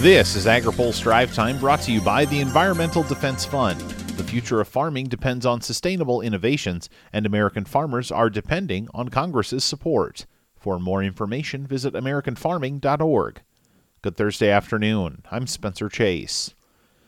This is AgriPulse Drive Time brought to you by the Environmental Defense Fund. The future of farming depends on sustainable innovations, and American farmers are depending on Congress's support. For more information, visit AmericanFarming.org. Good Thursday afternoon. I'm Spencer Chase.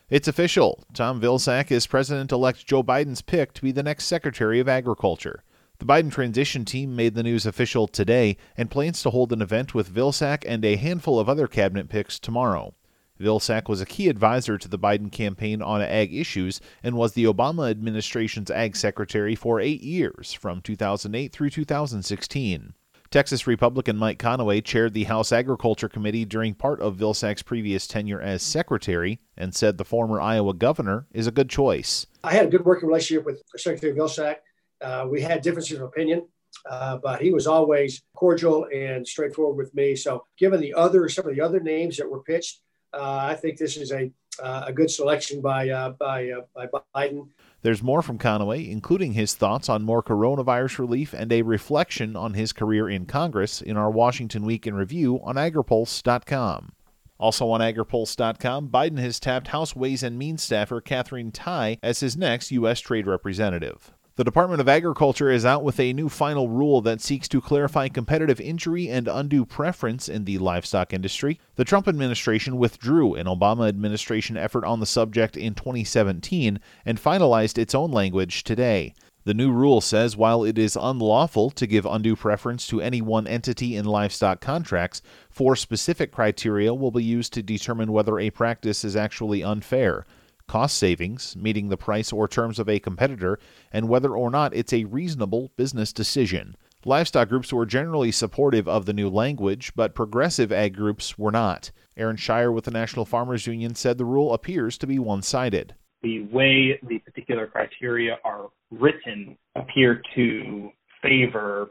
It's official. Tom Vilsack is President elect Joe Biden's pick to be the next Secretary of Agriculture. The Biden transition team made the news official today and plans to hold an event with Vilsack and a handful of other cabinet picks tomorrow. Vilsack was a key advisor to the Biden campaign on ag issues and was the Obama administration's ag secretary for eight years, from 2008 through 2016. Texas Republican Mike Conaway chaired the House Agriculture Committee during part of Vilsack's previous tenure as secretary and said the former Iowa governor is a good choice. I had a good working relationship with Secretary Vilsack. Uh, we had differences of opinion, uh, but he was always cordial and straightforward with me. So, given the other some of the other names that were pitched, I think this is a uh, a good selection by uh, by by Biden. There's more from Conaway, including his thoughts on more coronavirus relief and a reflection on his career in Congress in our Washington Week in Review on agripulse.com. Also on agripulse.com, Biden has tapped House Ways and Means staffer Katherine Tai as his next U.S. trade representative. The Department of Agriculture is out with a new final rule that seeks to clarify competitive injury and undue preference in the livestock industry. The Trump administration withdrew an Obama administration effort on the subject in 2017 and finalized its own language today. The new rule says while it is unlawful to give undue preference to any one entity in livestock contracts, four specific criteria will be used to determine whether a practice is actually unfair cost savings, meeting the price or terms of a competitor, and whether or not it's a reasonable business decision. Livestock groups were generally supportive of the new language, but progressive ag groups were not. Aaron Shire with the National Farmers Union said the rule appears to be one sided. The way the particular criteria are written appear to favor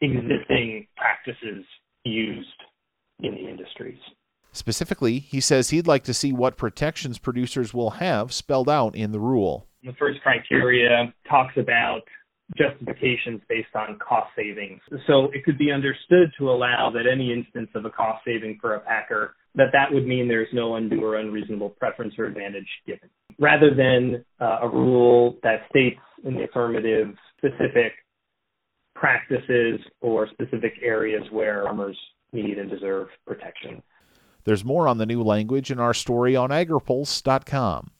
existing practices used in the industries. Specifically, he says he'd like to see what protections producers will have spelled out in the rule. The first criteria talks about justifications based on cost savings. So it could be understood to allow that any instance of a cost saving for a packer that that would mean there's no undue or unreasonable preference or advantage given, rather than uh, a rule that states in the affirmative specific practices or specific areas where farmers need and deserve protection. There's more on the new language in our story on agripulse.com.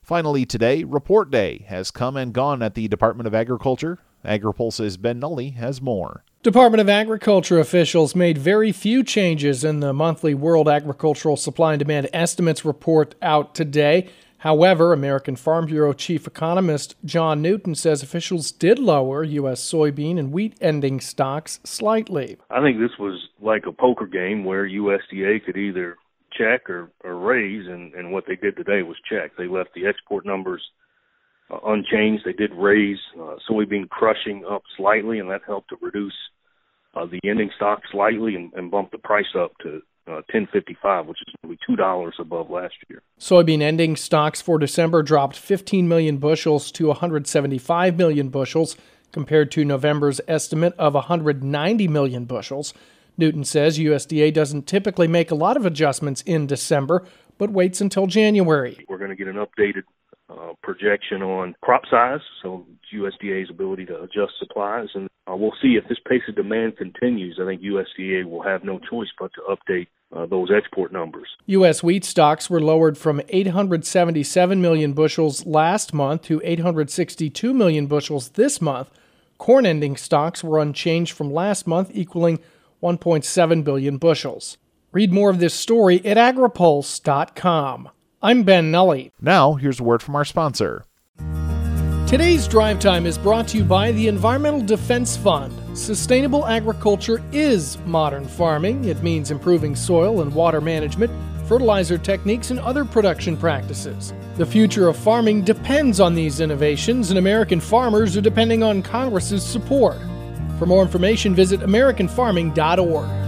Finally, today, Report Day has come and gone at the Department of Agriculture. AgriPulse's Ben Nuelle has more. Department of Agriculture officials made very few changes in the monthly World Agricultural Supply and Demand Estimates report out today. However, American Farm Bureau chief economist John Newton says officials did lower U.S. soybean and wheat ending stocks slightly. I think this was like a poker game where USDA could either check or, or raise, and, and what they did today was check. They left the export numbers uh, unchanged. They did raise uh, soybean crushing up slightly, and that helped to reduce uh, the ending stock slightly and, and bump the price up to uh, 1055, which is nearly two dollars above last year. Soybean ending stocks for December dropped 15 million bushels to 175 million bushels, compared to November's estimate of 190 million bushels. Newton says USDA doesn't typically make a lot of adjustments in December, but waits until January. We're going to get an updated uh, projection on crop size, so USDA's ability to adjust supplies, and we'll see if this pace of demand continues. I think USDA will have no choice but to update uh, those export numbers. U.S. wheat stocks were lowered from 877 million bushels last month to 862 million bushels this month. Corn ending stocks were unchanged from last month, equaling 1.7 billion bushels. Read more of this story at agripulse.com. I'm Ben Nuelle. Now, here's a word from our sponsor. Today's drive time is brought to you by the Environmental Defense Fund. Sustainable agriculture is modern farming. It means improving soil and water management, fertilizer techniques, and other production practices. The future of farming depends on these innovations, and American farmers are depending on Congress's support. For more information, visit AmericanFarming.org.